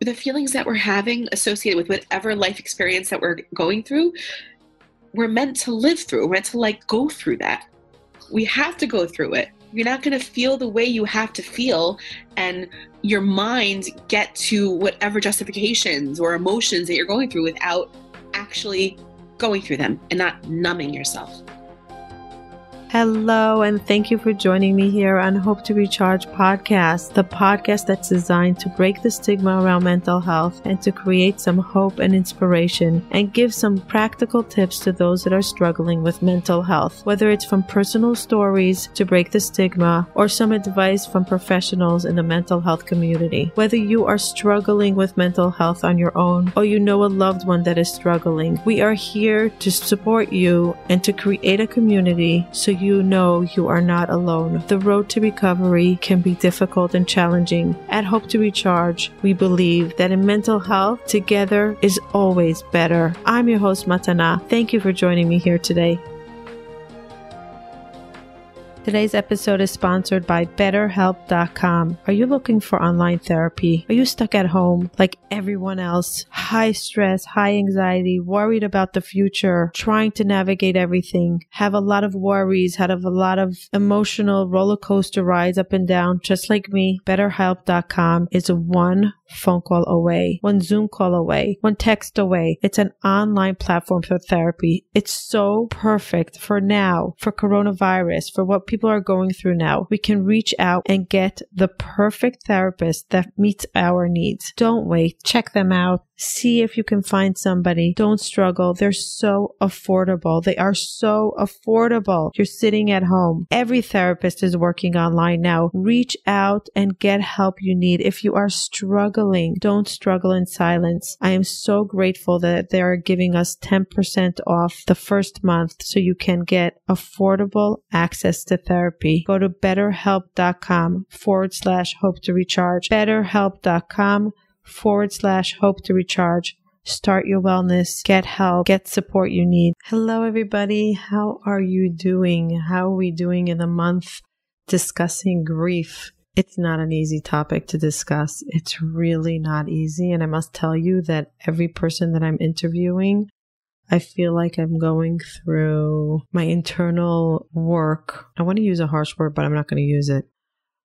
the feelings that we're having associated with whatever life experience that we're going through, we're meant to live through. We're meant to like go through that. We have to go through it. You're not going to feel the way you have to feel and your mind get to whatever justifications or emotions that you're going through without actually going through them and not numbing yourself. Hello, and thank you for joining me here on Hope to Recharge podcast, the podcast that's designed to break the stigma around mental health and to create some hope and inspiration and give some practical tips to those that are struggling with mental health, whether it's from personal stories to break the stigma or some advice from professionals in the mental health community. Whether you are struggling with mental health on your own or you know a loved one that is struggling, we are here to support you and to create a community so you know you are not alone. The road to recovery can be difficult and challenging. At Hope to Recharge, we believe that in mental health, together is always better. I'm your host, Matana. Thank you for joining me here today. Today's episode is sponsored by BetterHelp.com. Are you looking for online therapy? Are you stuck at home like everyone else? High stress, high anxiety, worried about the future, trying to navigate everything, have a lot of worries, have a lot of emotional roller coaster rides up and down, just like me. BetterHelp.com is one phone call away, one mm-hmm. Zoom call away, one text away. It's an online platform for therapy. It's so perfect for now, for coronavirus, for what people are going through now. We can reach out and get the perfect therapist that meets our needs. Don't wait. Check them out. See if you can find somebody. Don't struggle. They're so affordable. They are so affordable. You're sitting at home. Every therapist is working online now. Reach out and get help you need. If you are struggling, don't struggle in silence. I am so grateful that they are giving us 10% off the first month so you can get affordable access to therapy. Go to betterhelp.com forward slash hope to recharge. Betterhelp.com forward slash hope to recharge. Start your wellness, get help, get support you need. Hello, everybody. How are you doing? How are we doing in the month discussing grief? It's not an easy topic to discuss. It's really not easy. And I must tell you that every person that I'm interviewing, I feel like I'm going through my internal work. I want to use a harsh word, but I'm not going to use it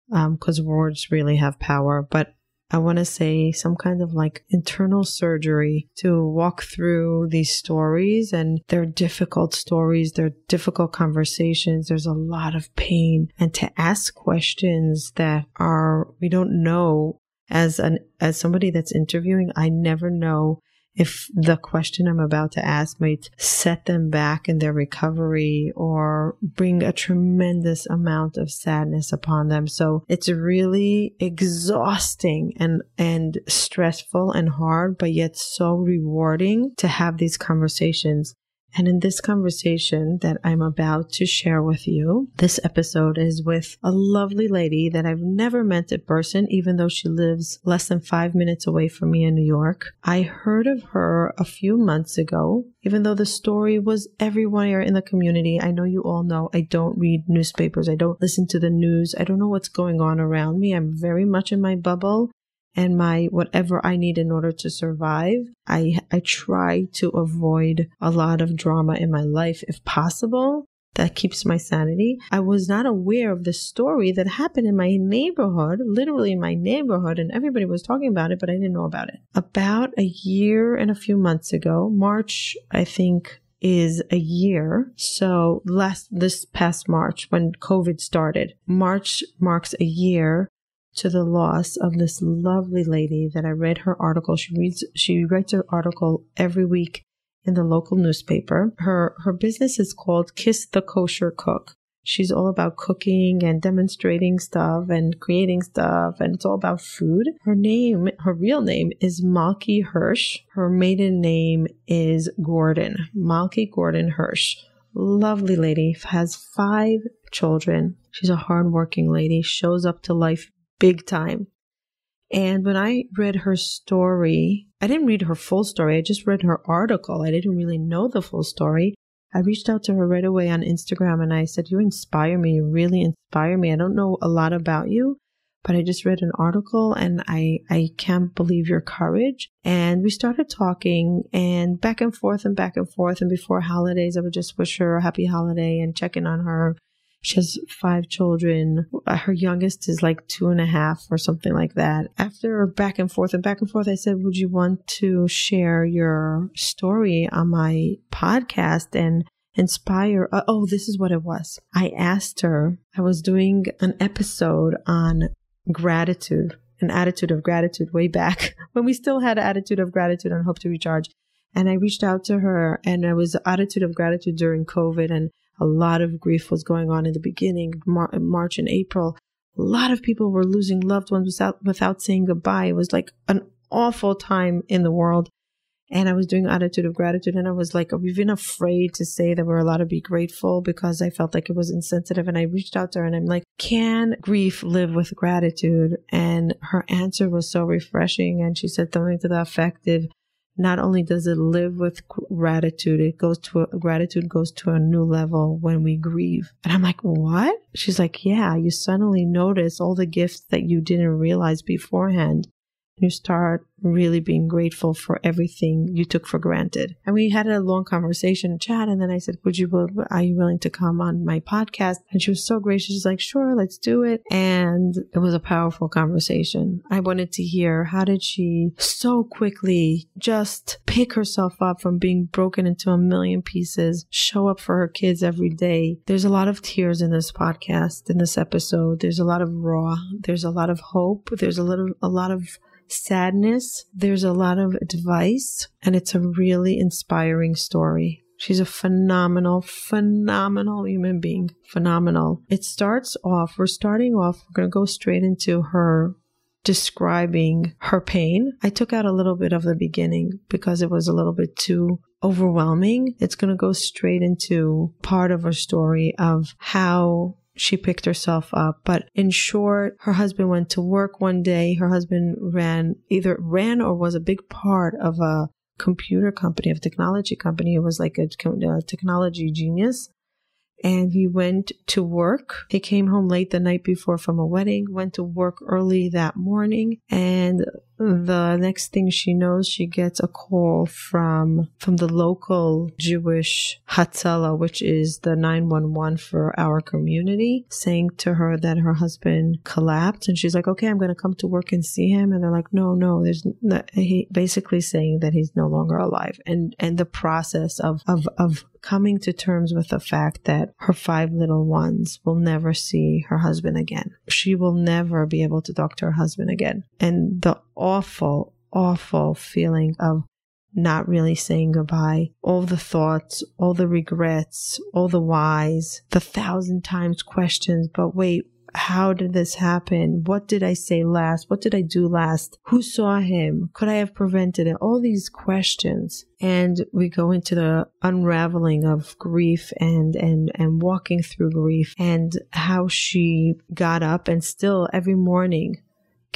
because um, words really have power. But I want to say some kind of like internal surgery to walk through these stories and they're difficult stories. They're difficult conversations. There's a lot of pain and to ask questions that are, we don't know as an, as somebody that's interviewing, I never know if the question I'm about to ask might set them back in their recovery or bring a tremendous amount of sadness upon them. So it's really exhausting and, and stressful and hard, but yet so rewarding to have these conversations. And in this conversation that I'm about to share with you, this episode is with a lovely lady that I've never met in person, even though she lives less than five minutes away from me in New York. I heard of her a few months ago, even though the story was everywhere in the community. I know you all know I don't read newspapers. I don't listen to the news. I don't know what's going on around me. I'm very much in my bubble and my whatever I need in order to survive. I, I try to avoid a lot of drama in my life if possible. That keeps my sanity. I was not aware of the story that happened in my neighborhood, literally in my neighborhood, and everybody was talking about it, but I didn't know about it. About a year and a few months ago, March, I think, is a year. So last this past March when COVID started, March marks a year to the loss of this lovely lady that I read her article. She reads, she writes her article every week in the local newspaper. Her, her business is called Kiss the Kosher Cook. She's all about cooking and demonstrating stuff and creating stuff, and it's all about food. Her name, her real name is Malky Hirsch. Her maiden name is Gordon. Malky Gordon Hirsch. Lovely lady, has five children. She's a hardworking lady, shows up to life big time. And when I read her story, I didn't read her full story. I just read her article. I didn't really know the full story. I reached out to her right away on Instagram and I said, You inspire me. You really inspire me. I don't know a lot about you, but I just read an article and I, I can't believe your courage. And we started talking and back and forth and back and forth. And before holidays, I would just wish her a happy holiday and check in on her. She has five children. Her youngest is like two and a half or something like that. After back and forth and back and forth, I said, Would you want to share your story on my podcast and inspire? Uh, oh, this is what it was. I asked her, I was doing an episode on gratitude, an attitude of gratitude way back when we still had an attitude of gratitude and hope to recharge. And I reached out to her and it was attitude of gratitude during COVID and a lot of grief was going on in the beginning, Mar- March and April. A lot of people were losing loved ones without, without saying goodbye. It was like an awful time in the world. And I was doing attitude of gratitude and I was like, even afraid to say that we're allowed to be grateful because I felt like it was insensitive. And I reached out to her and I'm like, can grief live with gratitude? And her answer was so refreshing. And she said something to the effect of, not only does it live with gratitude, it goes to a, gratitude goes to a new level when we grieve. And I'm like, what? She's like, yeah, you suddenly notice all the gifts that you didn't realize beforehand you start really being grateful for everything you took for granted. And we had a long conversation, chat, and then I said, "Would you? Are you willing to come on my podcast?" And she was so gracious. She's like, "Sure, let's do it." And it was a powerful conversation. I wanted to hear how did she so quickly just pick herself up from being broken into a million pieces, show up for her kids every day. There's a lot of tears in this podcast, in this episode. There's a lot of raw. There's a lot of hope. There's a little, a lot of sadness. There's a lot of advice, and it's a really inspiring story. She's a phenomenal, phenomenal human being. Phenomenal. It starts off, we're starting off, we're going to go straight into her describing her pain. I took out a little bit of the beginning because it was a little bit too overwhelming. It's going to go straight into part of her story of how she picked herself up. But in short, her husband went to work one day. Her husband ran, either ran or was a big part of a computer company, of technology company. It was like a, a uh, technology genius and he went to work. He came home late the night before from a wedding, went to work early that morning, and the next thing she knows, she gets a call from from the local Jewish Hatzalah, which is the 911 for our community, saying to her that her husband collapsed, and she's like, "Okay, I'm going to come to work and see him." And they're like, "No, no, there's he basically saying that he's no longer alive." And and the process of of of coming to terms with the fact that her five little ones will never see her husband again. She will never be able to talk to her husband again. And the awful, awful feeling of not really saying goodbye, all the thoughts, all the regrets, all the whys, the thousand times questions, but wait, how did this happen? What did I say last? What did I do last? Who saw him? Could I have prevented it? All these questions. And we go into the unraveling of grief and, and, and walking through grief and how she got up and still every morning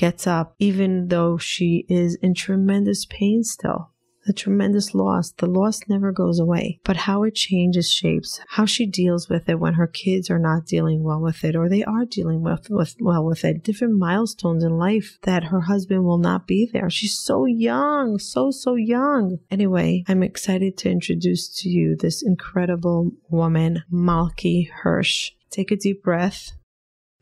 gets up, even though she is in tremendous pain still the tremendous loss. The loss never goes away, but how it changes shapes, how she deals with it when her kids are not dealing well with it or they are dealing with, with well with it, different milestones in life that her husband will not be there. She's so young, so, so young. Anyway, I'm excited to introduce to you this incredible woman, Malky Hirsch. Take a deep breath.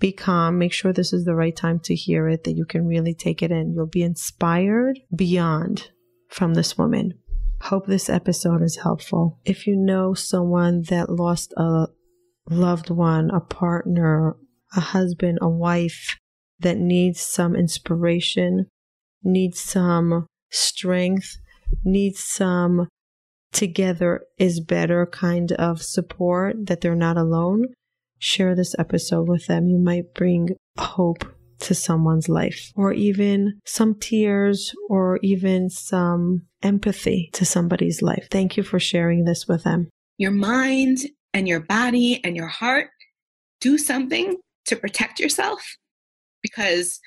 Be calm. Make sure this is the right time to hear it, that you can really take it in. You'll be inspired beyond from this woman. Hope this episode is helpful. If you know someone that lost a loved one, a partner, a husband, a wife that needs some inspiration, needs some strength, needs some together is better kind of support, that they're not alone, share this episode with them. You might bring hope to someone's life, or even some tears, or even some empathy to somebody's life. Thank you for sharing this with them. Your mind and your body and your heart do something to protect yourself because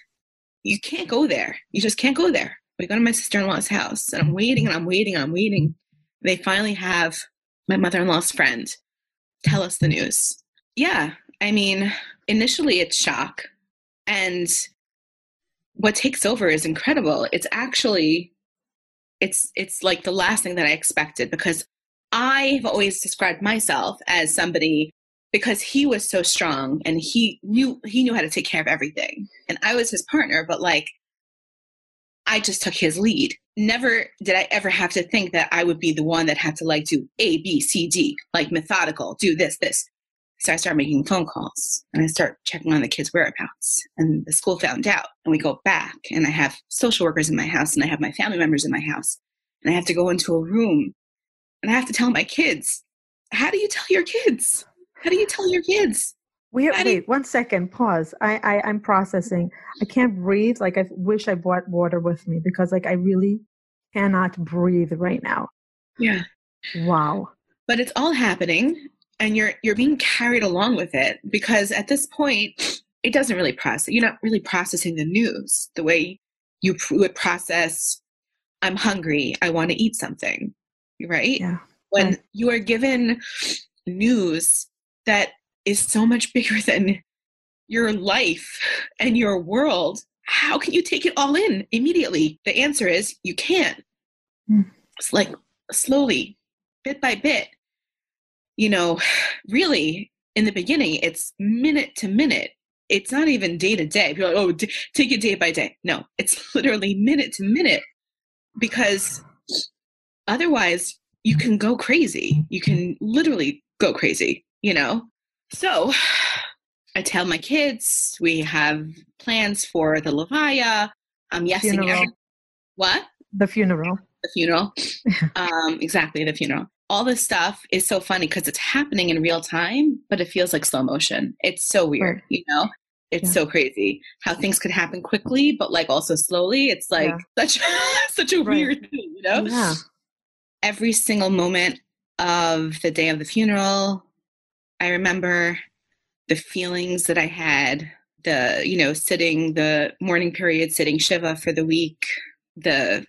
you can't go there. You just can't go there. We go to my sister in law's house and I'm waiting and I'm waiting and I'm waiting. They finally have my mother in law's friend tell us the news. Yeah, I mean, initially it's shock and what takes over is incredible. It's actually it's it's like the last thing that I expected because I've always described myself as somebody because he was so strong and he knew he knew how to take care of everything and I was his partner but like I just took his lead. Never did I ever have to think that I would be the one that had to like do A, B, C, D, like methodical, do this, this. So I start making phone calls and I start checking on the kids' whereabouts. And the school found out. And we go back and I have social workers in my house and I have my family members in my house. And I have to go into a room and I have to tell my kids, how do you tell your kids? How do you tell your kids? Wait, wait, one second, pause. I, I, I'm processing. I can't breathe. Like I wish I brought water with me because like I really cannot breathe right now. Yeah. Wow. But it's all happening and you're you're being carried along with it because at this point it doesn't really process. You're not really processing the news the way you would process I'm hungry, I want to eat something. Right? Yeah. When Right. you are given news that is so much bigger than your life and your world, how can you take it all in immediately? The answer is you can't. Hmm. It's like slowly, bit by bit. You know, really, in the beginning, it's minute to minute. It's not even day to day. People are like, oh, d- take it day by day. No, it's literally minute to minute because otherwise you can go crazy. You can literally go crazy, you know? So I tell my kids we have plans for the Levaya. I'm yesing every- what? The funeral. The funeral. um, exactly, the funeral. All this stuff is so funny because it's happening in real time, but it feels like slow motion. It's so weird, Right. you know? It's Yeah. so crazy how things could happen quickly, but like also slowly. It's like such such a Right. weird thing, you know? Yeah. every single moment of the day of the funeral i remember the feelings that i had the you know sitting the mourning period sitting shiva for the week the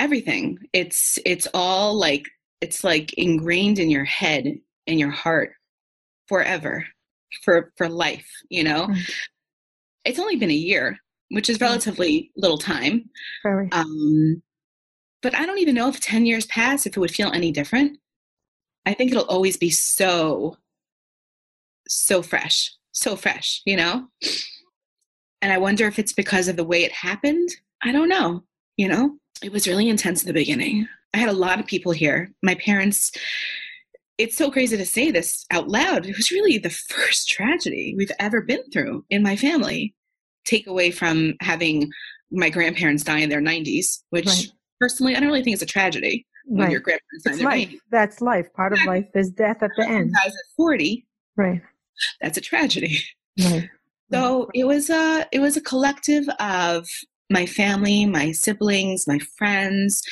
everything it's it's all like it's like ingrained in your head in your heart forever for for life you know Mm. it's only been a year which is Mm. relatively little time Very. um, but I don't even know if 10 years pass, if it would feel any different. I think it'll always be so, so fresh, so fresh, you know? And I wonder if it's because of the way it happened. I don't know, you know? It was really intense in the beginning. I had a lot of people here. My parents, it's so crazy to say this out loud. It was really the first tragedy we've ever been through in my family. Take away from having my grandparents die in their 90s, which Right. personally, I don't really think is a tragedy when your grandparents die in their life. 90s. That's life. Part of life is death at the end. Guys at 40, Right. that's a tragedy. Right. So it was a it was a collective of my family, my siblings, my friends,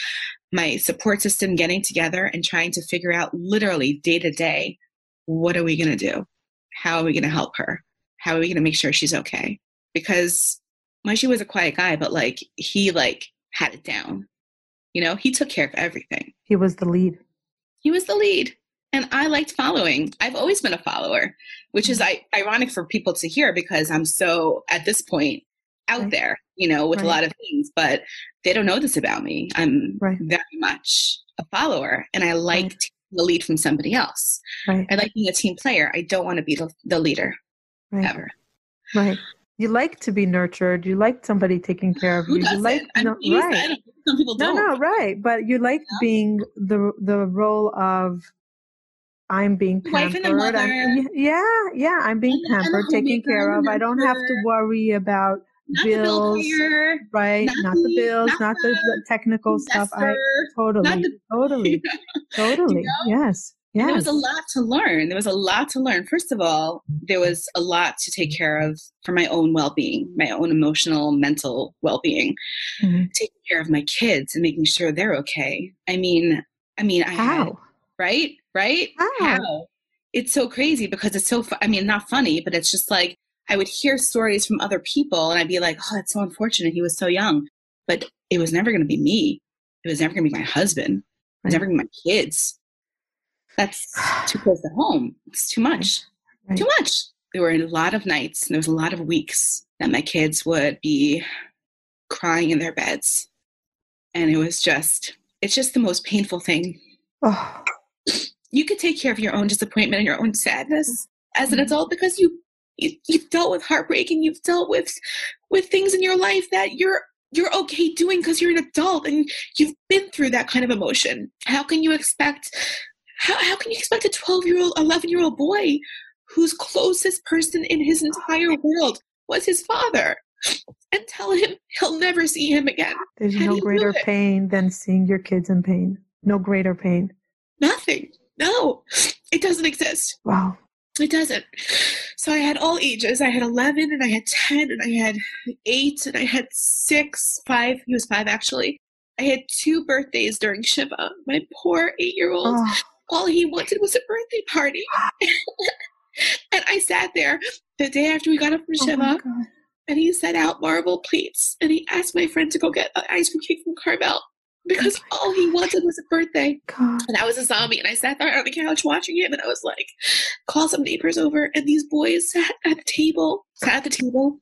my support system getting together and trying to figure out literally day to day, what are we going to do? How are we going to help her? How are we going to make sure she's okay? Because Moshe was a quiet guy, but like he like had it down. You know, he took care of everything. He was the lead. He was the lead. And I liked following. I've always been a follower, which is mm-hmm. I, ironic for people to hear because I'm so, at this point, out Right. there, you know, with Right. a lot of things, but they don't know this about me. I'm Right. very much a follower and I like taking the lead from somebody else. Right. I like being a team player. I don't want to be the, the leader Right. ever. Right. You like to be nurtured. You like somebody taking care of Who you. You like no, right. Some people No, don't. no, right. But you like being the the role of I'm being pampered. I'm- yeah, yeah. I'm being And the- and the pampered, taken care of. I don't have to worry about Not the bill bills. right. not Not, the the- bills, not the, the technical stuff. I totally, the totally, totally. Yes. And Yes. There was a lot to learn. There was a lot to learn. First of all, there was a lot to take care of for my own well being, my own emotional, mental well being, Mhm. taking care of my kids and making sure they're okay. I mean, I mean, I had, How? right? Right? How? It's so crazy because it's so, fu- I mean, not funny, but it's just like I would hear stories from other people and I'd be like, oh, that's so unfortunate. He was so young. But it was never going to be me. It was never going to be my husband. It was Right. never going to be my kids. That's too close to home. It's too much. Right. Too much. There were a lot of nights and there was a lot of weeks that my kids would be crying in their beds. And it was just, it's just the most painful thing. Oh, You could take care of your own disappointment and your own sadness as an Mhm. adult because you, you you've dealt with heartbreak and you've dealt with with things in your life that you're you're okay doing because you're an adult and you've been through that kind of emotion. How can you expect how, how can you expect a 12 year old 11 year old boy whose closest person in his entire world was his father and tell him he'll never see him again there's How no greater pain than seeing your kids in pain. No greater pain. nothing no it doesn't exist Wow. It doesn't. So I had all ages. I had 11 and I had 10 and I had 8 and I had 6, 5. He was 5 actually. I had two birthdays during Shiva. My poor 8 year old. Oh, All he wanted was a birthday party. and I sat there the day after we got up from oh Shiva God. and he set out marble plates and he asked my friend to go get an ice cream cake from Carvel because all he wanted was a birthday. God. And I was a zombie, and I sat there on the couch watching him, and I was like, call some neighbors over. And these boys sat at the table, sat at the table.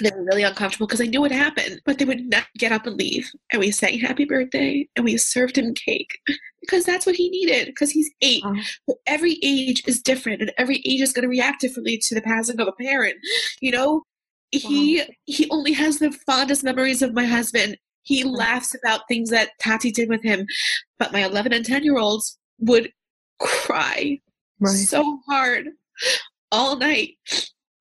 They were really uncomfortable because I knew what happened, but they would not get up and leave. And we sang happy birthday, and we served him cake because that's what he needed because he's eight. Oh, But every age is different, and every age is going to react differently to the passing of a parent. You know, he he only has the fondest memories of my husband. He laughs about things that Tati did with him, but my 11 and 10 year olds would cry right. so hard all night.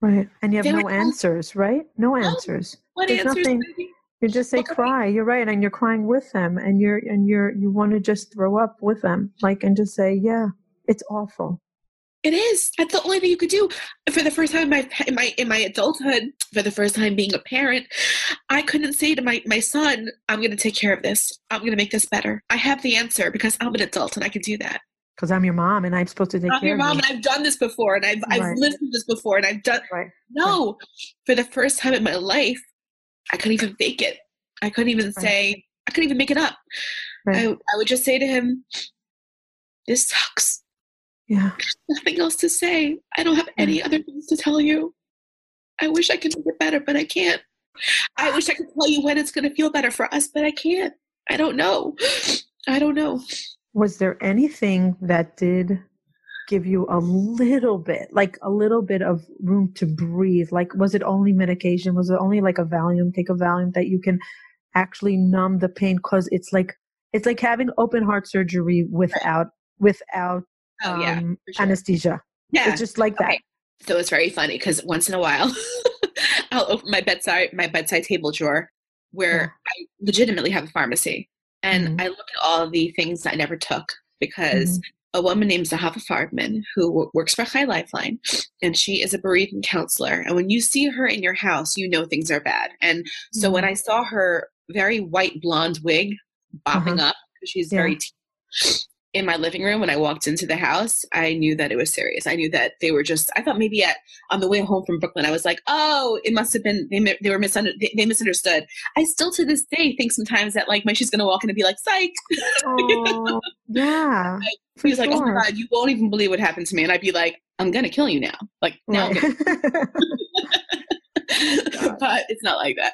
Right. And you have no all- oh, answers, right? No oh, answers. What There's answers? nothing-? You just say cry. You're right, and you're crying with them, and you're and you're you want to just throw up with them, like and just say, yeah, it's awful. It is. That's the only thing you could do. For the first time in my in my in my adulthood, for the first time being a parent, I couldn't say to my my son, "I'm going to take care of this. I'm going to make this better." I have the answer because I'm an adult and I can do that. Because I'm your mom, and I'm supposed to take care of it. I'm care your of mom you. and I've done this before and I've I've lived through this before and I've done Right. no. For the first time in my life, I couldn't even fake it. I couldn't even Right. say I couldn't even make it up. Right. I I would just say to him, "This sucks. Yeah. There's Nothing else to say. I don't have any other things to tell you. I wish I could make it better, but I can't. I wish I could tell you when it's going to feel better for us, but I can't. I don't know. I don't know. Was there anything that did give you a little bit, like a little bit of room to breathe? Like, was it only medication? Was it only like a Valium? Take a Valium that you can actually numb the pain because it's like it's like having open heart surgery without without Oh yeah, um, sure. anesthesia. yeah. It's just like that. Okay. So it's very funny because once in a while, I'll open my bedside my bedside table drawer where I legitimately have a pharmacy, and Mhm. I look at all the things I never took because a woman named Zahava Farbman who w- works for Chai Lifeline, and she is a bereavement counselor. And when you see her in your house, you know things are bad. And so when Mhm. I saw her very white blonde wig bopping up, because she's Yeah. very teen, in my living room when I walked into the house, I knew that it was serious. I knew that they were just. I thought maybe at on the way home from Brooklyn, I was like, "Oh, it must have been they. They were misunder- they, they misunderstood." I still to this day think sometimes that like my she's gonna walk in and be like, "Psych," Oh, yeah. For He's like, "Oh my god, you won't even believe what happened to me," and I'd be like, "I'm gonna kill you now." Like now, Right. but it's not like that.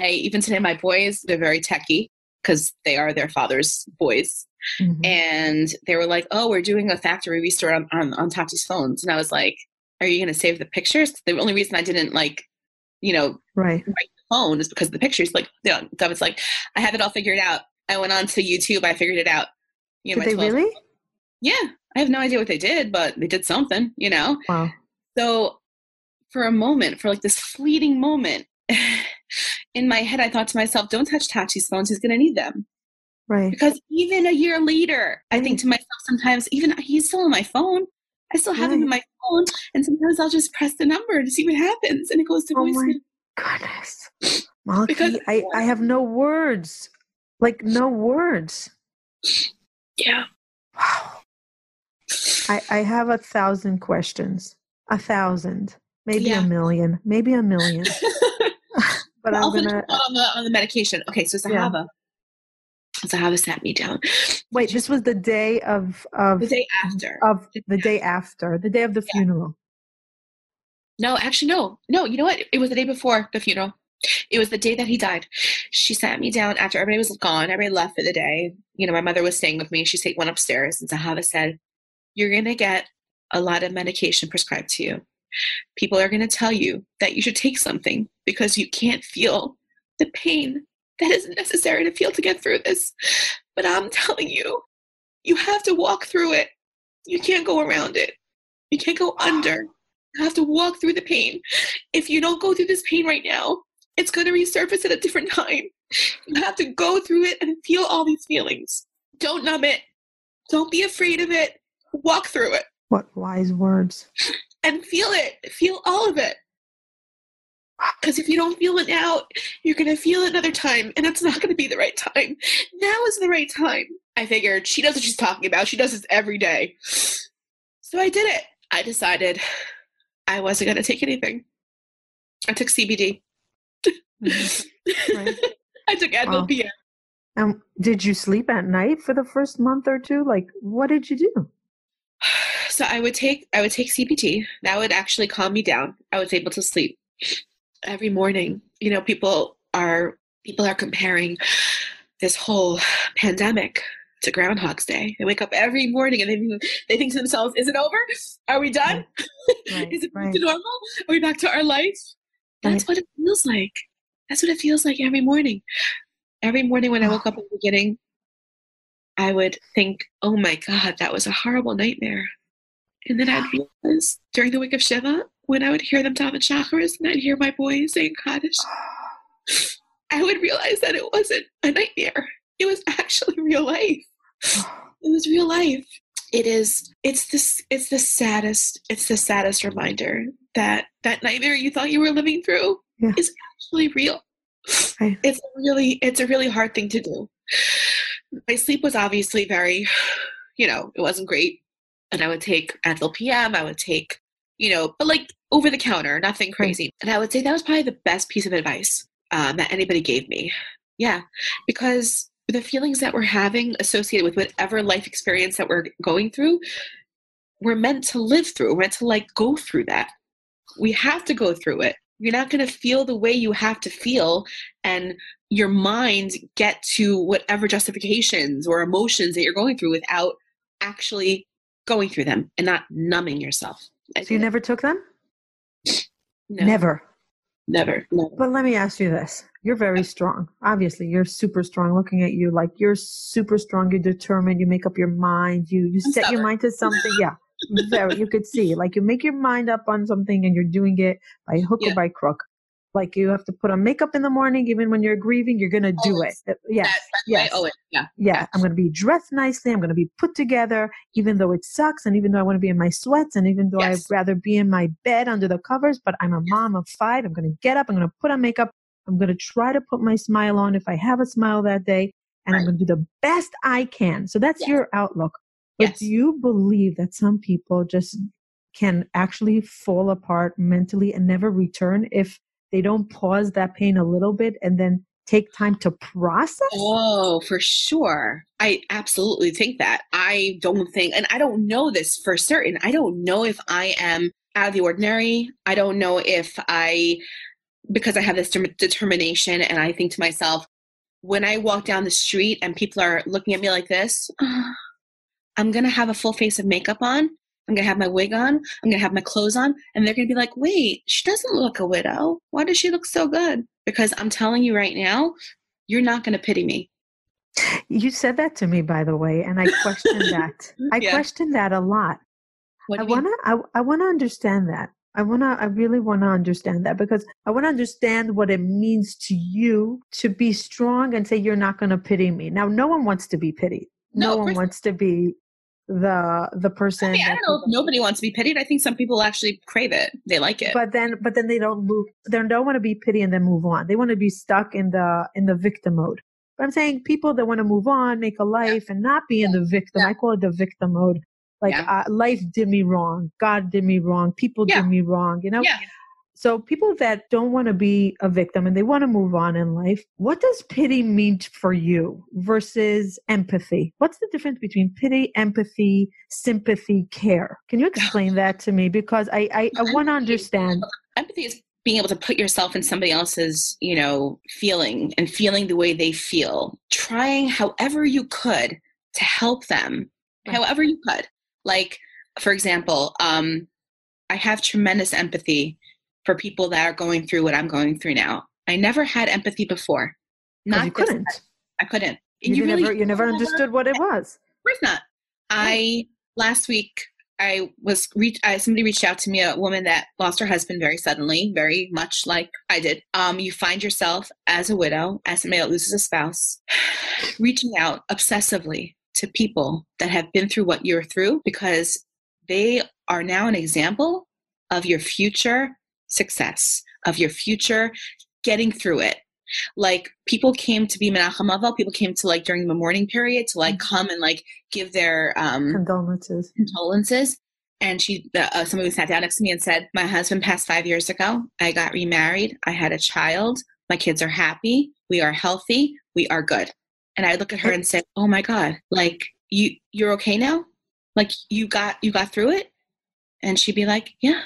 I even today, my boys they're very techy because they are their father's boys, Mhm. and they were like, "Oh, we're doing a factory restore on on, on Tati's phones," and I was like, "Are you gonna save the pictures?" The only reason I didn't like, you know, right. phone is because of the pictures. Like, you know, was like, "I have it all figured out." I went on to YouTube. I figured it out. You know, Did they 12 really? Yeah, I have no idea what they did, but they did something. You know. Wow. So for a moment, for like this fleeting moment, in my head, I thought to myself, don't touch Tati's phones. He's going to need them. Right. Because even a year later, I think to myself sometimes, even he's still on my phone. I still have him in my phone. And sometimes I'll just press the number to see what happens. And it goes to Oh my goodness. Because- I, I have no words. Like no words. Yeah. Wow. I, I have a thousand questions. A thousand. Maybe Yeah. a million. Maybe a million. But I'm I'll finish gonna on the, on the medication. Okay, so Yeah. Zahava. Zahava sat me down. wait, this was the day of of The day after. of the day after. The day of the Yeah. funeral. No, actually, no. No, you know what? It was the day before the funeral. It was the day that he died. She sat me down after everybody was gone, everybody left for the day. You know, my mother was staying with me. She take went upstairs, and Zahava said, You're going to get a lot of medication prescribed to you. People are going to tell you that you should take something because you can't feel the pain that is necessary to feel to get through this. But I'm telling you, you have to walk through it. You can't go around it. You can't go under. You have to walk through the pain. If you don't go through this pain right now, it's going to resurface at a different time. You have to go through it and feel all these feelings. Don't numb it. Don't be afraid of it. Walk through it. What wise words. And feel it. Feel all of it. Because if you don't feel it now, you're going to feel it another time, and it's not going to be the right time. Now is the right time. I figured she knows what she's talking about. She does this every day. So I did it. I decided I wasn't going to take anything. I took CBD. Mm-hmm. Right. I took Advil wow. PM. Um, did you sleep at night for the first month or two? Like, what did you do? So I would take I would take CBD. That would actually calm me down. I was able to sleep every morning. You know, people are people are comparing this whole pandemic to Groundhog's Day. They wake up every morning and they they think to themselves, "Is it over? Are we done? Right, Is it back right. to normal? Are we back to our life?" That's right. what it feels like. That's what it feels like every morning. Every morning when I woke up in the beginning, I would think, "Oh my God, that was a horrible nightmare," and then I'd realize during the week of Shiva when I would hear them daven Shacharis and I'd hear my boys saying Kaddish, I would realize that it wasn't a nightmare. It was actually real life. It was real life. It is. It's this. It's the saddest. It's the saddest reminder that that nightmare you thought you were living through yeah. is actually real. It's really. It's a really hard thing to do. My sleep was obviously very, you know, it wasn't great, and I would take Advil PM. I would take, you know, but like over the counter, nothing crazy. And I would say that was probably the best piece of advice um, that anybody gave me. Yeah, because the feelings that we're having associated with whatever life experience that we're going through, we're meant to live through. We're meant to like go through that. We have to go through it. You're not going to feel the way you have to feel, and your mind get to whatever justifications or emotions that you're going through without actually going through them and not numbing yourself. So you never took them? No. Never. Never. Never. But let me ask you this. You're very strong. Obviously, you're super strong. Looking at you, like you're super strong. You're determined. You make up your mind. You you I'm set stubborn. your mind to something. Yeah, very. You could see, like you make your mind up on something, and you're doing it by hook yeah. or by crook. Like you have to put on makeup in the morning, even when you're grieving, you're gonna do it. Uh, yes, yes. Oh, yeah. yeah. I'm gonna be dressed nicely. I'm gonna be put together, even though it sucks, and even though I want to be in my sweats, and even though yes. I'd rather be in my bed under the covers. But I'm a mom of five. I'm gonna get up. I'm gonna put on makeup. I'm gonna try to put my smile on if I have a smile that day, and right. I'm gonna do the best I can. So that's yes. your outlook. But yes. do you believe that some people just can actually fall apart mentally and never return if they don't pause that pain a little bit and then take time to process? Oh, for sure. I absolutely think that. I don't think, and I don't know this for certain. I don't know if I am out of the ordinary. I don't know if I, because I have this determination and I think to myself, when I walk down the street and people are looking at me like this, I'm going to have a full face of makeup on I'm going to have my wig on. I'm going to have my clothes on. And they're going to be like, wait, she doesn't look a widow. Why does she look so good? Because I'm telling you right now, you're not going to pity me. You said that to me, by the way, and I questioned that. I yeah. questioned that a lot. I want to. I, I want to understand that. I want to. I really want to understand that because I want to understand what it means to you to be strong and say you're not going to pity me. Now, no one wants to be pitied. No, no one wants to be the the person. I, mean, I don't know if nobody wants to be pitied. I think some people actually crave it. They like it. But then, but then they don't move. They don't want to be pitied and then move on. They want to be stuck in the in the victim mode. But I'm saying people that want to move on, make a life, yeah. and not be in the victim. Yeah. I call it the victim mode. Like yeah. uh, life did me wrong. God did me wrong. People did me wrong. You know. So people that don't want to be a victim and they want to move on in life, what does pity mean for you versus empathy? What's the difference between pity, empathy, sympathy, care? Can you explain that to me? Because I, I, I want to understand. Empathy is being able to put yourself in somebody else's, you know, feeling and feeling the way they feel, trying however you could to help them, right. however you could. Like, for example, um, I have tremendous empathy for people that are going through what I'm going through now. I never had empathy before. Not you couldn't. I couldn't. You, you, really never, you never understood what it was. Of course not. I last week I was reach. I, somebody reached out to me, a woman that lost her husband very suddenly, very much like I did. Um, you find yourself as a widow, as somebody that loses a spouse, reaching out obsessively to people that have been through what you're through because they are now an example of your future success, of your future getting through it. Like people came to be Menachem Avel, people came to like during the mourning period to like mm-hmm. come and like give their um, condolences. Condolences. And she, uh, somebody sat down next to me and said, "My husband passed five years ago. I got remarried. I had a child. My kids are happy. We are healthy. We are good." And I look at her and say, "Oh my God! Like you, you're okay now? Like you got you got through it?" And she'd be like, "Yeah."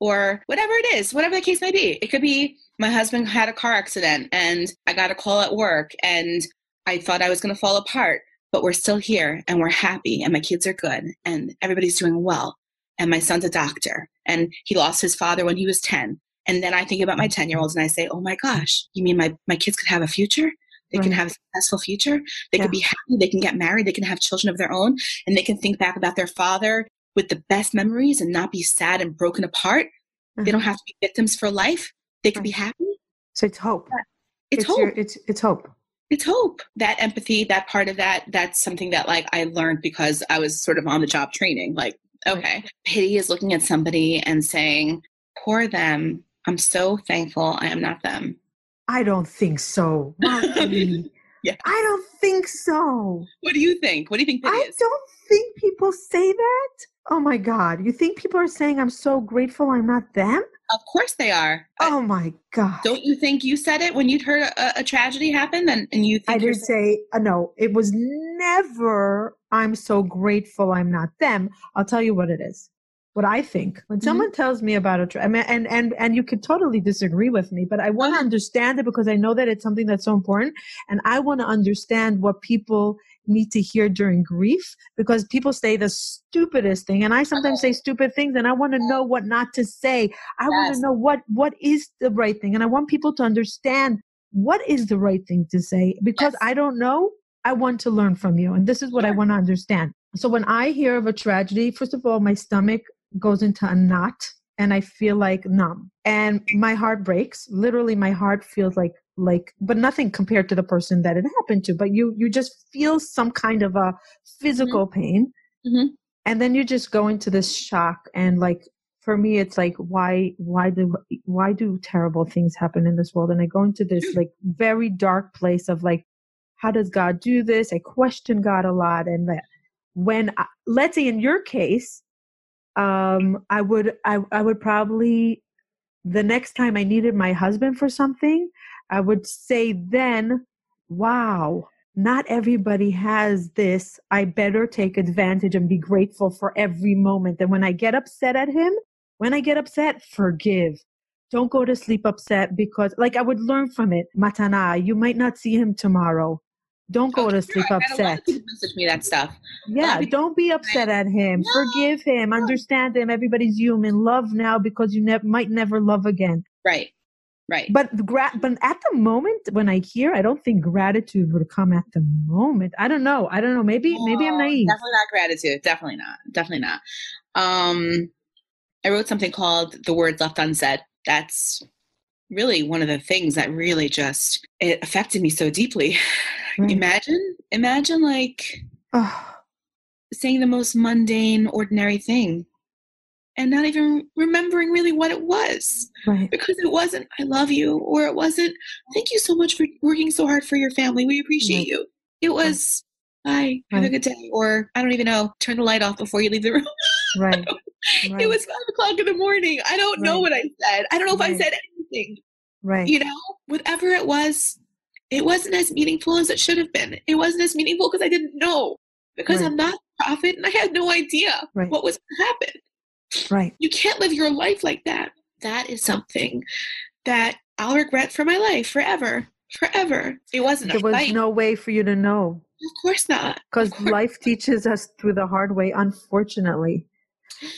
Or whatever it is, whatever the case may be. It could be my husband had a car accident and I got a call at work and I thought I was going to fall apart, but we're still here and we're happy and my kids are good and everybody's doing well. And my son's a doctor and he lost his father when he was 10. And then I think about my 10 year olds and I say, oh my gosh, you mean my, my kids could have a future? They right. can have a successful future. They yeah. could be happy. They can get married. They can have children of their own and they can think back about their father with the best memories and not be sad and broken apart. Mm-hmm. They don't have to be victims for life. They can be happy. So it's hope. It's, it's hope. Your, it's it's hope. It's hope. That empathy, that part of that, that's something that like I learned because I was sort of on the job training. Like, okay, right. pity is looking at somebody and saying, "Poor them. I'm so thankful I am not them." I don't think so. yeah. I don't think so. What do you think? What do you think I is? don't think people say that. Oh my God. You think people are saying, I'm so grateful I'm not them? Of course they are. Oh my God. Don't you think you said it when you'd heard a, a tragedy happen and, and you I didn't say, uh, no, it was never, I'm so grateful I'm not them. I'll tell you what it is. What I think when mm-hmm. someone tells me about a, tra- I mean, and and and you could totally disagree with me, but I want to understand it because I know that it's something that's so important, and I want to understand what people need to hear during grief because people say the stupidest thing. And i sometimes say uh-huh. stupid things and i want to know what not to say. I yes. want to know what what is the right thing. And i want people to understand what is the right thing to say because yes. i don't know. I want to learn from you. And this is what sure. i want to understand. So when i hear of a tragedy first of all my stomach goes into a knot and i feel like numb and my heart breaks. Literally my heart feels like like but nothing compared to the person that it happened to but you you just feel some kind of a physical mm-hmm. pain. Mm-hmm. and then you just go into this shock and like for me it's like why why do why do terrible things happen in this world? And i go into this like very dark place of like how does god do this? I question god a lot. And that when I, let's say in your case um i would i i would probably the next time i needed my husband for something I would say then, wow, not everybody has this. I better take advantage and be grateful for every moment. And when I get upset at him, when I get upset, forgive. Don't go to sleep upset because, like, I would learn from it. Matana, you might not see him tomorrow. Don't go oh, to sleep upset. Message me that stuff. Yeah, don't be upset at him. No. Forgive him. Understand him. Everybody's human. Love now because you ne- might never love again. Right. Right. But gra- but at the moment when I hear, I don't think gratitude would come at the moment. I don't know. I don't know. Maybe maybe I'm naive. Definitely not gratitude. Definitely not. Definitely not. Um, I wrote something called "The Words Left Unsaid." That's really one of the things that really just it affected me so deeply. Imagine, imagine like saying the most mundane, ordinary thing and not even remembering really what it was. Right. because it wasn't i love you or it wasn't thank you so much for working so hard for your family. We appreciate right. you. It was bye. Have right. a good day or i don't even know turn the light off before you leave the room. Right, it was five o'clock in the morning. I don't know what i said. I don't know if i said anything. Right. You know? Whatever it was it wasn't as meaningful as it should have been. It wasn't as meaningful because i didn't know. Because i'm not a prophet and i had no idea what was going to happen Right. You can't live your life like that. that is something that I'll regret for my life forever. Forever. It wasn't there was fight. no way for you to know. Of course not. Because life teaches us through the hard way, unfortunately.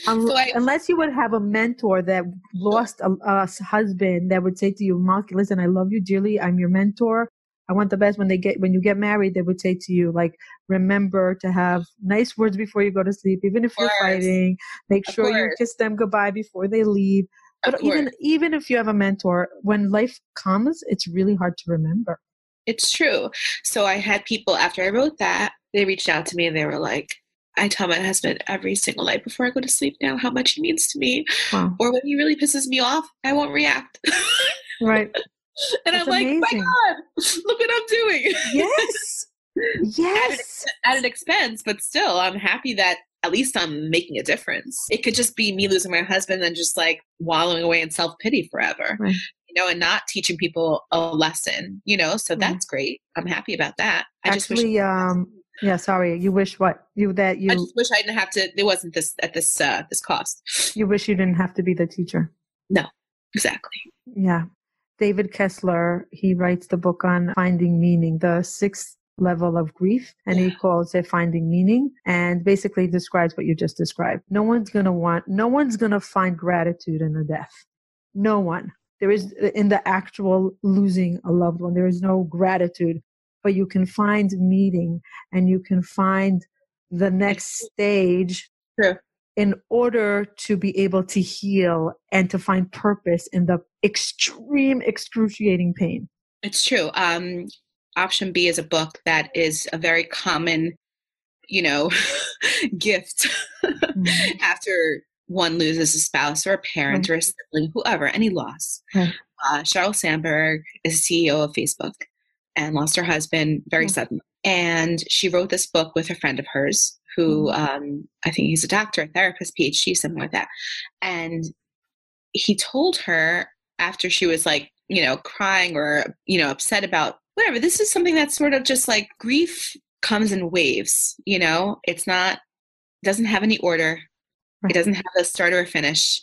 Um, so I, unless you would have a mentor that lost a, a, husband that would say to you, Mark, listen, I love you dearly. I'm your mentor. I want the best when they get when you get married, they would say to you, like, remember to have nice words before you go to sleep, even if you're fighting. Make of sure course. you kiss them goodbye before they leave. But even even if you have a mentor, when life comes, it's really hard to remember. It's true. So I had people after I wrote that, they reached out to me and they were like, I tell my husband every single night before I go to sleep now how much he means to me. Wow. Or when he really pisses me off, I won't react. right. and That's I'm like, amazing. my God, look what I'm doing. Yes. yes. At an, at an expense, but still, I'm happy that at least I'm making a difference. It could just be me losing my husband and just like wallowing away in self pity forever, right. you know, and not teaching people a lesson, you know. So that's great. I'm happy about that. I Actually, just wish. Um, yeah, sorry. You wish what you that you. I just wish I didn't have to. It wasn't this at this uh, this cost. You wish you didn't have to be the teacher. No, exactly. Yeah, David Kessler. He writes the book on finding meaning, the sixth level of grief and yeah. he calls it finding meaning and basically describes what you just described. No one's going to want, no one's going to find gratitude in a death. No one. There is in the actual losing a loved one, there is no gratitude, but you can find meaning and you can find the next stage True. In order to be able to heal and to find purpose in the extreme, excruciating pain. It's true. Um, option B is a book that is a very common, you know, gift mm-hmm. after one loses a spouse or a parent mm-hmm. or a sibling, whoever, any loss. Mm-hmm. Uh, Sheryl Sandberg is CEO of Facebook and lost her husband very suddenly. And she wrote this book with a friend of hers who mm-hmm. um, I think he's a doctor, a therapist, PhD, something like that. And he told her after she was like, you know, crying or, you know, upset about whatever. This is something that's sort of just like grief comes in waves, you know? It's not, doesn't have any order. Right. It doesn't have a start or a finish.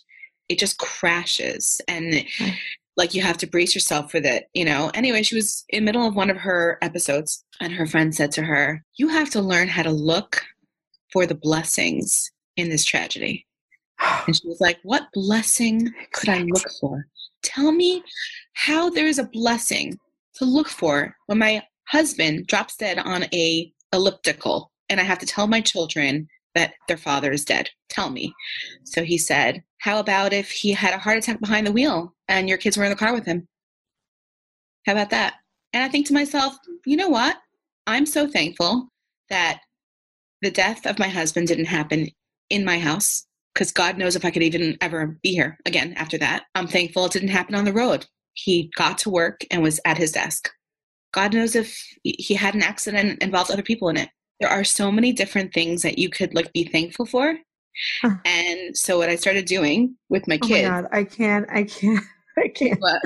It just crashes. And right. Like you have to brace yourself for that, you know? Anyway, she was in the middle of one of her episodes and her friend said to her, You have to learn how to look for the blessings in this tragedy. And she was like, What blessing could I look for? Tell me how there is a blessing to look for when my husband drops dead on a elliptical and I have to tell my children that their father is dead. Tell me. So he said, How about if he had a heart attack behind the wheel and your kids were in the car with him? How about that? And I think to myself, you know what? I'm so thankful that the death of my husband didn't happen in my house because God knows if I could even ever be here again after that. I'm thankful it didn't happen on the road he got to work and was at his desk. God knows if he had an accident involved other people in it. There are so many different things that you could like be thankful for. Huh. And so what I started doing with my kids. Oh my God, I can't, I can't, I can't. What?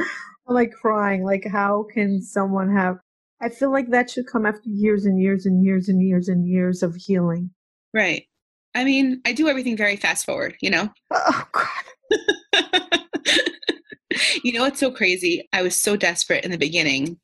I'm like crying. Like, how can someone have? I feel like that should come after years and years and years and years and years of healing. Right. I mean, I do everything very fast forward, you know? Oh, God. you know what's so crazy? I was so desperate in the beginning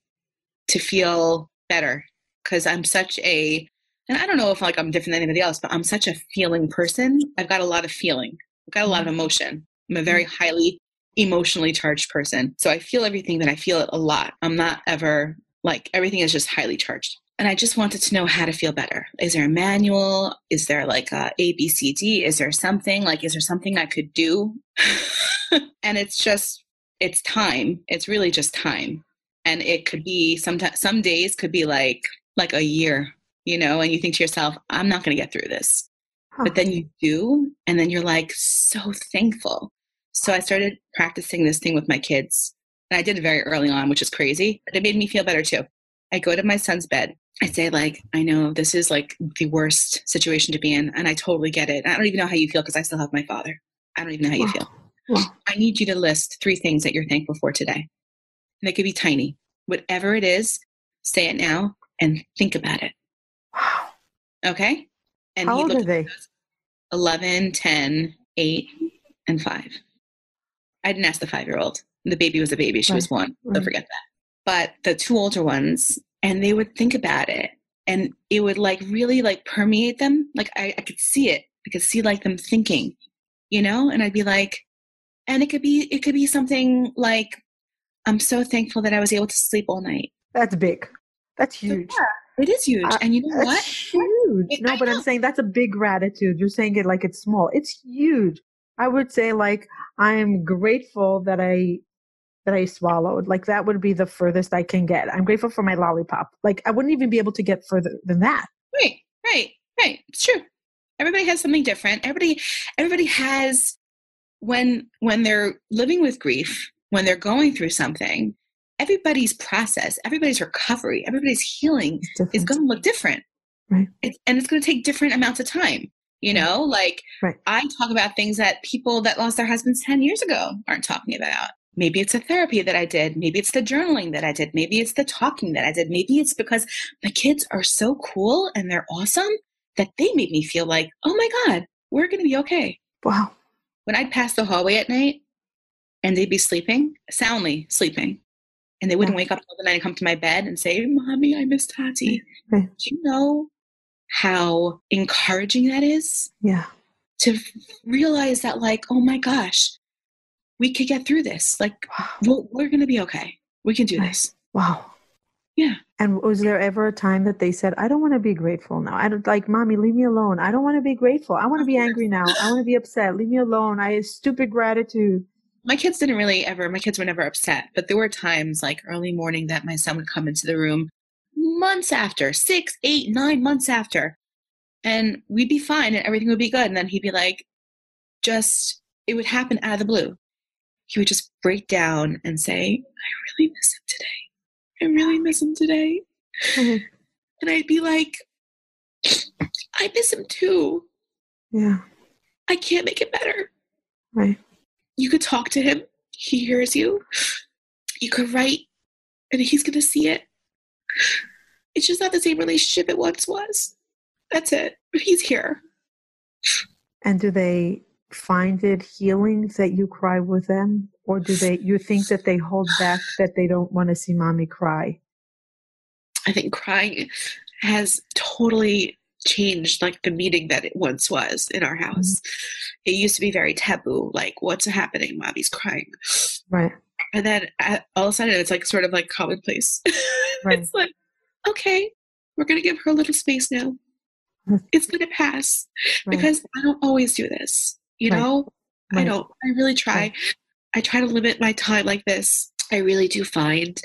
to feel better because I'm such a and I don't know if like I'm different than anybody else, but I'm such a feeling person. I've got a lot of feeling. I've got a lot of mm-hmm. emotion. I'm a very mm-hmm. highly emotionally charged person. So I feel everything that I feel it a lot. I'm not ever like everything is just highly charged. And I just wanted to know how to feel better. Is there a manual? Is there like a A, B, C, D? Is there something like, is there something I could do? and it's just it's time. It's really just time. And it could be sometimes some days could be like like a year, you know, and you think to yourself, I'm not gonna get through this. Huh. But then you do, and then you're like so thankful. So I started practicing this thing with my kids. And I did it very early on, which is crazy, but it made me feel better too. I go to my son's bed. I say, like, I know this is like the worst situation to be in, and I totally get it. I don't even know how you feel because I still have my father. I don't even know how you feel. I need you to list three things that you're thankful for today. And it could be tiny. Whatever it is, say it now and think about it. Okay? And How old are they? 11, 10, 8, and 5. I didn't ask the five year old. The baby was a baby. She Right. was one. Right. Don't forget that. But the two older ones, and they would think about it and it would like really like permeate them. Like I, I could see it. I could see like them thinking, you know, and I'd be like, and it could be, it could be something like, I'm so thankful that I was able to sleep all night. That's big. That's huge. It is huge. Uh, and you know what? huge. Yeah, No, but. I'm saying that's a big gratitude. You're saying it like it's small. It's huge. I would say like I am grateful that I that I swallowed. Like that would be the furthest I can get. I'm grateful for my lollipop. Like I wouldn't even be able to get further than that. Right, right, right. It's true. Everybody has something different. Everybody, everybody has when when they're living with grief, when they're going through something. Everybody's process, everybody's recovery, everybody's healing is going to look different, Right. It's, and it's going to take different amounts of time. You know, like Right. I talk about things that people that lost their husbands ten years ago aren't talking about. Maybe it's a therapy that I did. Maybe it's the journaling that I did. Maybe it's the talking that I did. Maybe it's because my kids are so cool and they're awesome that they made me feel like, oh my God, we're going to be okay. Wow. When I'd pass the hallway at night and they'd be sleeping, soundly sleeping, and they wouldn't wake up all the night and come to my bed and say, Mommy, I miss Tati. Do you know how encouraging that is? Yeah. To realize that, like, oh my gosh, we could get through this. Like, Wow. we're, going to be okay. We can do this. Wow. Yeah. And was there ever a time that they said, I don't want to be grateful now? I don't like, mommy, leave me alone. I don't want to be grateful. I want to be angry now. I want to be upset. Leave me alone. I stupid gratitude. My kids didn't really ever my kids were never upset but there were times like early morning that my son would come into the room months after six eight nine months after and we'd be fine and everything would be good and then he'd be like just it would happen out of the blue he would just break down and say i really miss him today i really miss him today Mhm. and i'd be like i miss him too Yeah. i can't make it better Right. You could talk to him. He hears you. You could write and he's going to see it. It's just not the same relationship it once was. That's it. But he's here. And do they find it healing that you cry with them? Or do they, you think that they hold back that they don't want to see mommy cry? i think crying has totally changed like the meaning that it once was in our house it used to be very taboo like what's happening mommy's crying Right. and then uh, all of a sudden it's like sort of like commonplace Right. it's like okay we're going to give her a little space now it's going to pass Right. because I don't always do this. You Right. know, I don't. I really try. Right. I try to limit my time like this. I really do find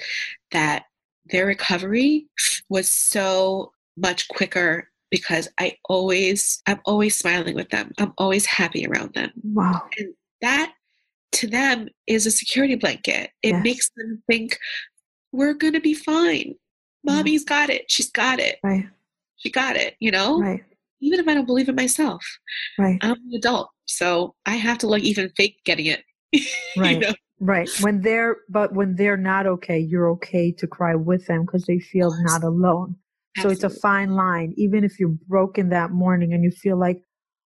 that their recovery was so much quicker because I always, I'm always smiling with them. I'm always happy around them. Wow. And that to them is a security blanket. It Yes. makes them think we're going to be fine. Mommy's got it. She's got it. Right. She got it. You know, Right. even if I don't believe it myself. Right. I'm an adult, so I have to like even fake getting it. you Right. know? Right. When they're, but when they're not okay, you're okay to cry with them because they feel not alone. So it's a fine line. Even if you're broken that morning and you feel like,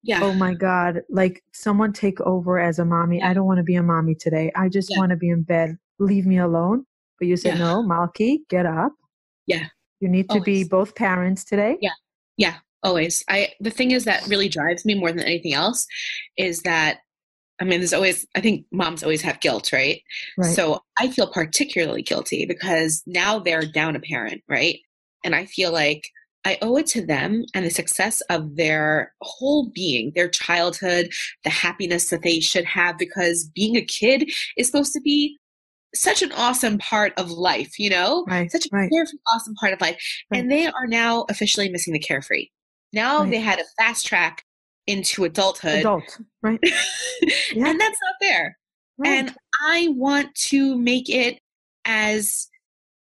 yeah. oh my God, like someone take over as a mommy. I don't want to be a mommy today. I just Yeah. want to be in bed. Leave me alone. But you say, Yeah. no, Malky, get up. Yeah. You need to be both parents today. Yeah. yeah, always. I the thing is that really drives me more than anything else is that I mean, there's always I think moms always have guilt, right? Right. So I feel particularly guilty because now they're down a parent, right? And I feel like I owe it to them and the success of their whole being, their childhood, the happiness that they should have because being a kid is supposed to be such an awesome part of life, you know? right. Such a right. carefree, awesome part of life. Right. And they are now officially missing the carefree. Now Right. they had a fast track into adulthood. Adult. Right. Yeah. and that's not fair. And I want to make it as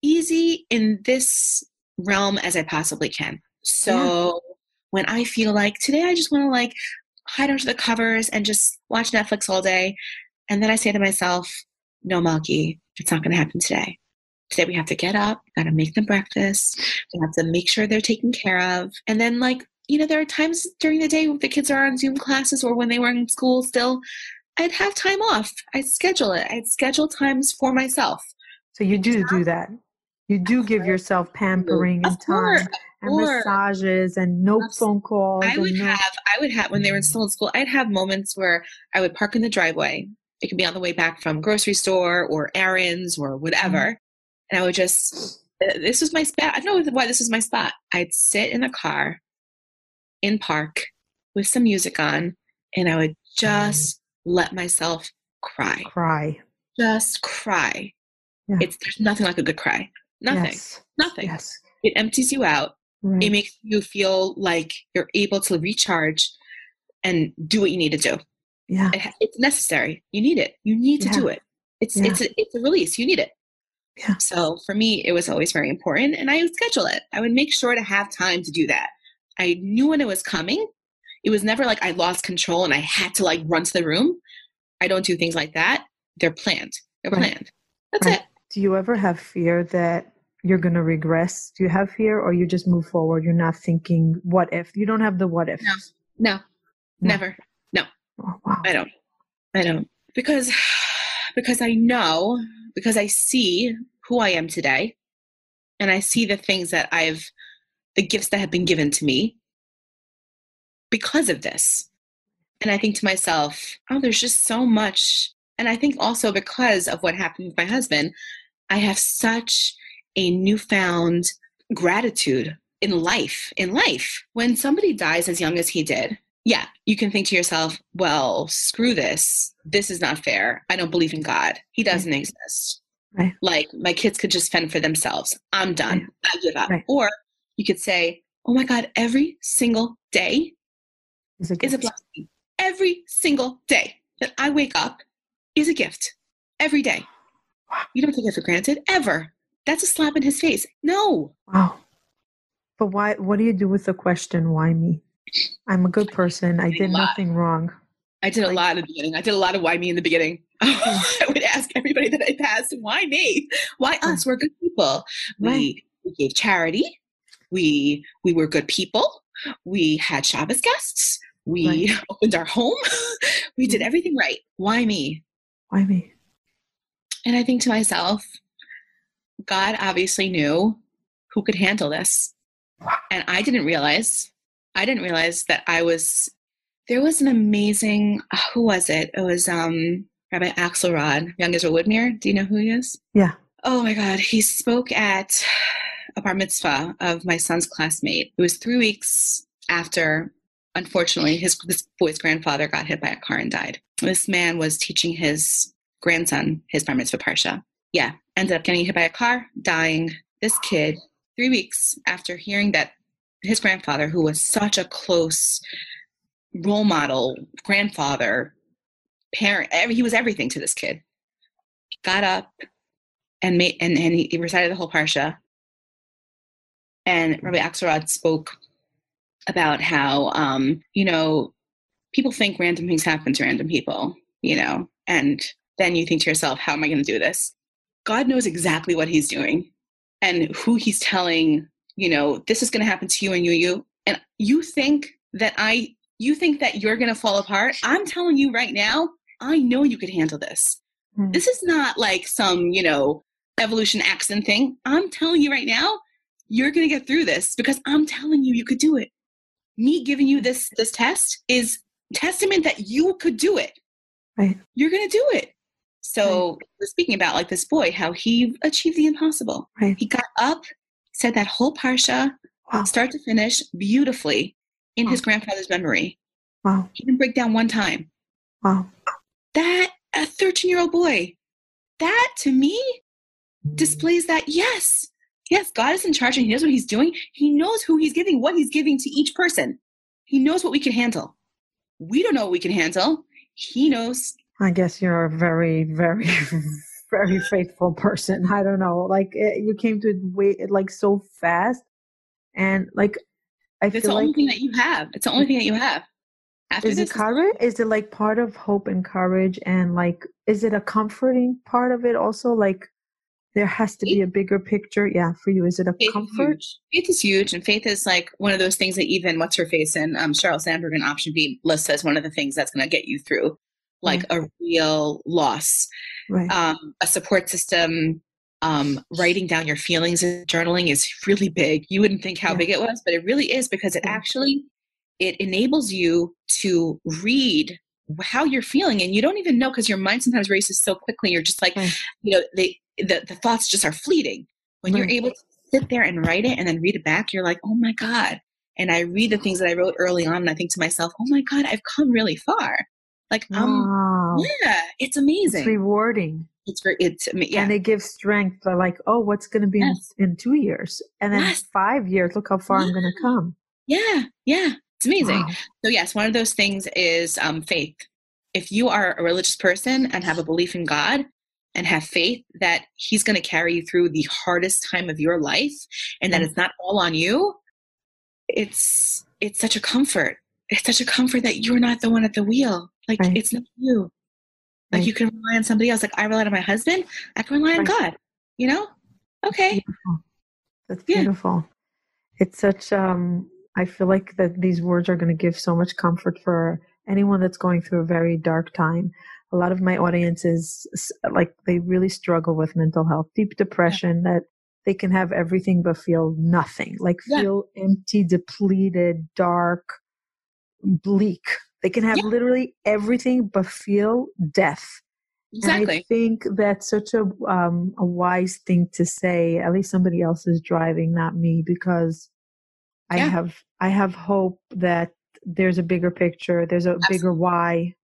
easy in this realm as I possibly can. So when I feel like today I just want to like hide under the covers and just watch Netflix all day, and then I say to myself, no, Malky, it's not going to happen today. Today we have to get up, got to make them breakfast, we have to make sure they're taken care of. And then, like, you know, there are times during the day when the kids are on Zoom classes or when they were in school still I'd have time off. I'd schedule it. I'd schedule times for myself. So you do do that. You do give yourself pampering and time and massages and no phone calls. I would no- have, I would have, when they were still in school, I'd have moments where I would park in the driveway. It could be on the way back from grocery store or errands or whatever. Mm-hmm. And I would just, uh, this was my spot. I don't know why this was my spot. I'd sit in the car in park with some music on and I would just let myself cry. cry. Just cry. Yeah. It's there's nothing like a good cry. Nothing. Yes. Nothing. Yes. It empties you out. Right. It makes you feel like you're able to recharge and do what you need to do. yeah. It, it's necessary. You need it. You need to do it. It's Yeah. it's a, it's a release. You need it. Yeah. So for me, it was always very important, and I would schedule it. I would make sure to have time to do that. I knew when it was coming. It was never like I lost control and I had to like run to the room. I don't do things like that. They're planned. They're Right. planned. That's Right. it. Do you ever have fear that you're going to regress? Do you have fear or you just move forward? You're not thinking what if? You don't have the what if. No. No, No. never. Oh, wow. I don't. I don't. Because because I know, because I see who I am today and I see the things that I've the gifts that have been given to me because of this. And I think to myself, oh, there's just so much. And I think also because of what happened with my husband, I have such a newfound gratitude in life. In life, when somebody dies as young as he did, yeah, you can think to yourself, well, screw this. This is not fair. I don't believe in God. He doesn't exist. Right. Like my kids could just fend for themselves. I'm done. I give up. Right. Or you could say, oh my God, every single day Is a is a blessing. Every single day that I wake up is a gift. Every day. Wow. You don't take it for granted ever. That's a slap in his face. No. Wow. But why? What do you do with the question, why me? I'm a good person. I did nothing wrong. I did a lot in the beginning. I did a lot of why me in the beginning. I would ask everybody that I passed, why me? Why us? We're good people. Right. We, we gave charity. We we were good people. We had Shabbos guests. We opened our home. we did Mhm. everything right. Why me? Why me? And I think to myself, God obviously knew who could handle this. And I didn't realize, I didn't realize that I was, there was an amazing, who was it? It was um, Rabbi Axelrod, young Israel Woodmere. Do you know who he is? Yeah. Oh my God. He spoke at a bar mitzvah of my son's classmate. It was three weeks after, unfortunately, his this boy's grandfather got hit by a car and died. This man was teaching his grandson his bar mitzvah parsha. Yeah, ended up getting hit by a car, dying. This kid, three weeks after hearing that his grandfather, who was such a close role model, grandfather, parent, every, he was everything to this kid, got up and made and, and he, he recited the whole parsha. And Rabbi Axelrod spoke about how um, you know people think random things happen to random people, you know, and then you think to yourself, how am I going to do this? God knows exactly what He's doing and who He's telling. You know, this is going to happen to you and you, you, and you think that I, you think that you're going to fall apart. I'm telling you right now, I know you could handle this. Hmm. This is not like some, you know, evolution accident thing. I'm telling you right now, you're going to get through this because I'm telling you you could do it. Me giving you this this test is testament that you could do it. Right. You're going to do it. So, we're speaking about like this boy how he achieved the impossible. Right. He got up, said that whole parsha Wow. start to finish beautifully in his grandfather's memory. Wow. He didn't break down one time Wow. that a 13 year old boy that to me displays that yes yes god is in charge and he knows what he's doing he knows who he's giving what he's giving to each person he knows what we can handle we don't know what we can handle he knows I guess you're a very, very, very faithful person. I don't know. Like it, you came to it like so fast, and like I think it's the only like thing that you have it's the only thing that you have after is it courage? Is it like part of hope and courage, and like is it a comforting part of it also? Like there has to be a bigger picture. Yeah, for you, is it a Faith comfort? huge. Faith is huge, and faith is like one of those things that even what's her face and um, Sheryl Sandberg in Option B lists as one of the things that's going to get you through like a real loss. Right. Um, a support system, um, writing down your feelings and journaling is really big. You wouldn't think how Yeah. big it was, but it really is because it actually it enables you to read how you're feeling and you don't even know because your mind sometimes races so quickly you're just like Right. you know they the, the thoughts just are fleeting when you're able to sit there and write it and then read it back you're like oh my god and i read the things that i wrote early on and i think to myself oh my god i've come really far like um wow. yeah it's amazing. It's rewarding. it's very it's I mean, yeah And it gives strength for like, oh, what's going to be Yes. in, in two years? And then Yes. five years, look how far I'm going to come. yeah yeah it's amazing Wow. So yes, one of those things is um, faith. If you are a religious person and have a belief in God and have faith that He's going to carry you through the hardest time of your life, and that Mm. it's not all on you, it's it's such a comfort. It's such a comfort that you're not the one at the wheel. Like Right. it's not you. Like Right. you can rely on somebody else. Like I rely on my husband. I can rely on God. You know? Okay. Beautiful. That's Yeah. beautiful. It's such, um, I feel like that these words are going to give so much comfort for anyone that's going through a very dark time. A lot of my audience is like, they really struggle with mental health, deep depression, that they can have everything but feel nothing, like Yeah. feel empty, depleted, dark, bleak. They can have Yeah. literally everything but feel death. And I think that's such a um, a wise thing to say. At least somebody else is driving, not me, because I Yeah. have I have hope that there's a bigger picture. There's a bigger why,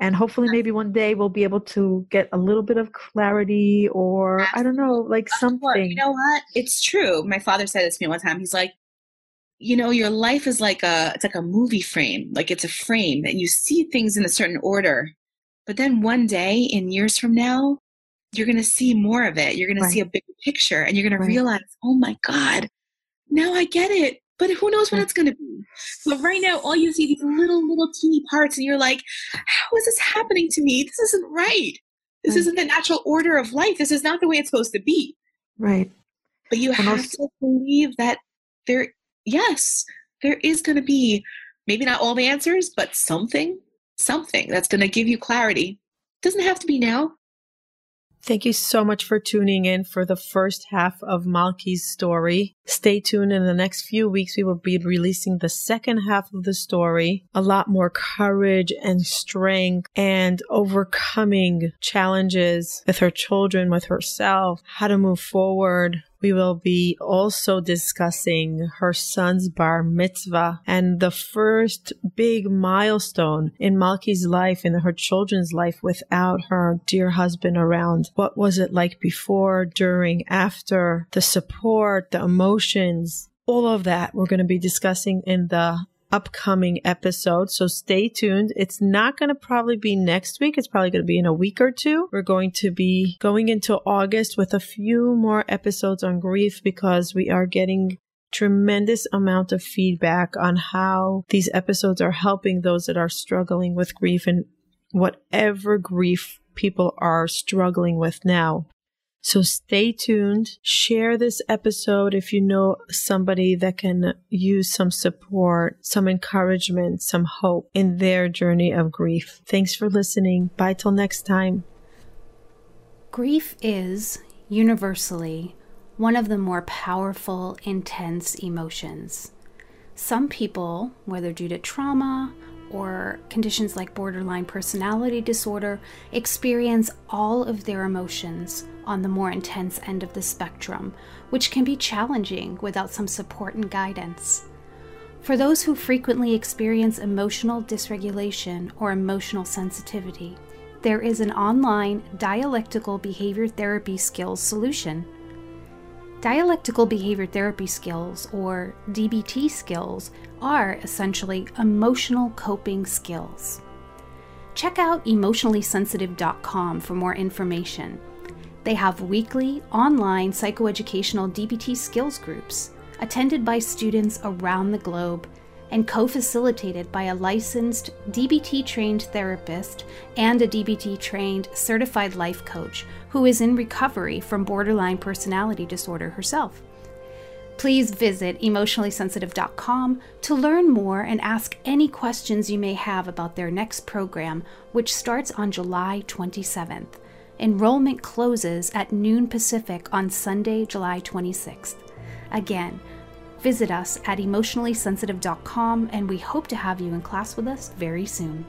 and hopefully, maybe one day we'll be able to get a little bit of clarity, or I don't know, like something. You know what? It's true. My father said this to me one time. He's like, you know, your life is like a it's like a movie frame. Like it's a frame and you see things in a certain order. But then one day in years from now, you're gonna see more of it. You're gonna see a bigger picture and you're gonna realize, oh my God, now I get it. But who knows what it's gonna be? But right now, all you see these little, little teeny parts, and you're like, how is this happening to me? This isn't right. This Right. isn't the natural order of life. This is not the way it's supposed to be. Right. But you And have also- to believe that there, yes, there is going to be maybe not all the answers, but something, something that's going to give you clarity. Doesn't have to be now. Thank you so much for tuning in for the first half of Malky's story. Stay tuned. In the next few weeks, we will be releasing the second half of the story. A lot more courage and strength and overcoming challenges with her children, with herself, how to move forward. We will be also discussing her son's bar mitzvah and the first big milestone in Malky's life and her children's life without her dear husband around. What was it like before, during, after, the support, the emotions, all of that we're going to be discussing in the upcoming episode. So stay tuned. It's not going to probably be next week. It's probably going to be in a week or two. We're going to be going into August with a few more episodes on grief because we are getting tremendous amount of feedback on how these episodes are helping those that are struggling with grief and whatever grief people are struggling with now. So stay tuned. Share this episode if you know somebody that can use some support, some encouragement, some hope in their journey of grief. Thanks for listening. Bye till next time. Grief is, universally, one of the more powerful, intense emotions. Some people, whether due to trauma or conditions like borderline personality disorder, experience all of their emotions on the more intense end of the spectrum, which can be challenging without some support and guidance. For those who frequently experience emotional dysregulation or emotional sensitivity, there is an online dialectical behavior therapy skills solution. Dialectical behavior therapy skills, or DBT skills, are essentially emotional coping skills. Check out emotionallysensitive.com for more information. They have weekly online psychoeducational DBT skills groups attended by students around the globe and co facilitated by a licensed DBT trained therapist and a DBT trained certified life coach who is in recovery from borderline personality disorder herself. Please visit emotionallysensitive.com to learn more and ask any questions you may have about their next program, which starts on July 27th. Enrollment closes at noon Pacific on Sunday, July 26th. Again, visit us at emotionallysensitive.com and we hope to have you in class with us very soon.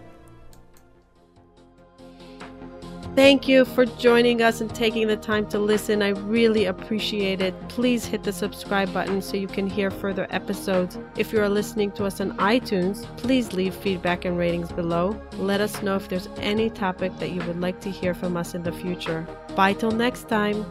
Thank you for joining us and taking the time to listen. I really appreciate it. Please hit the subscribe button so you can hear further episodes. If you are listening to us on iTunes, please leave feedback and ratings below. Let us know if there's any topic that you would like to hear from us in the future. Bye till next time.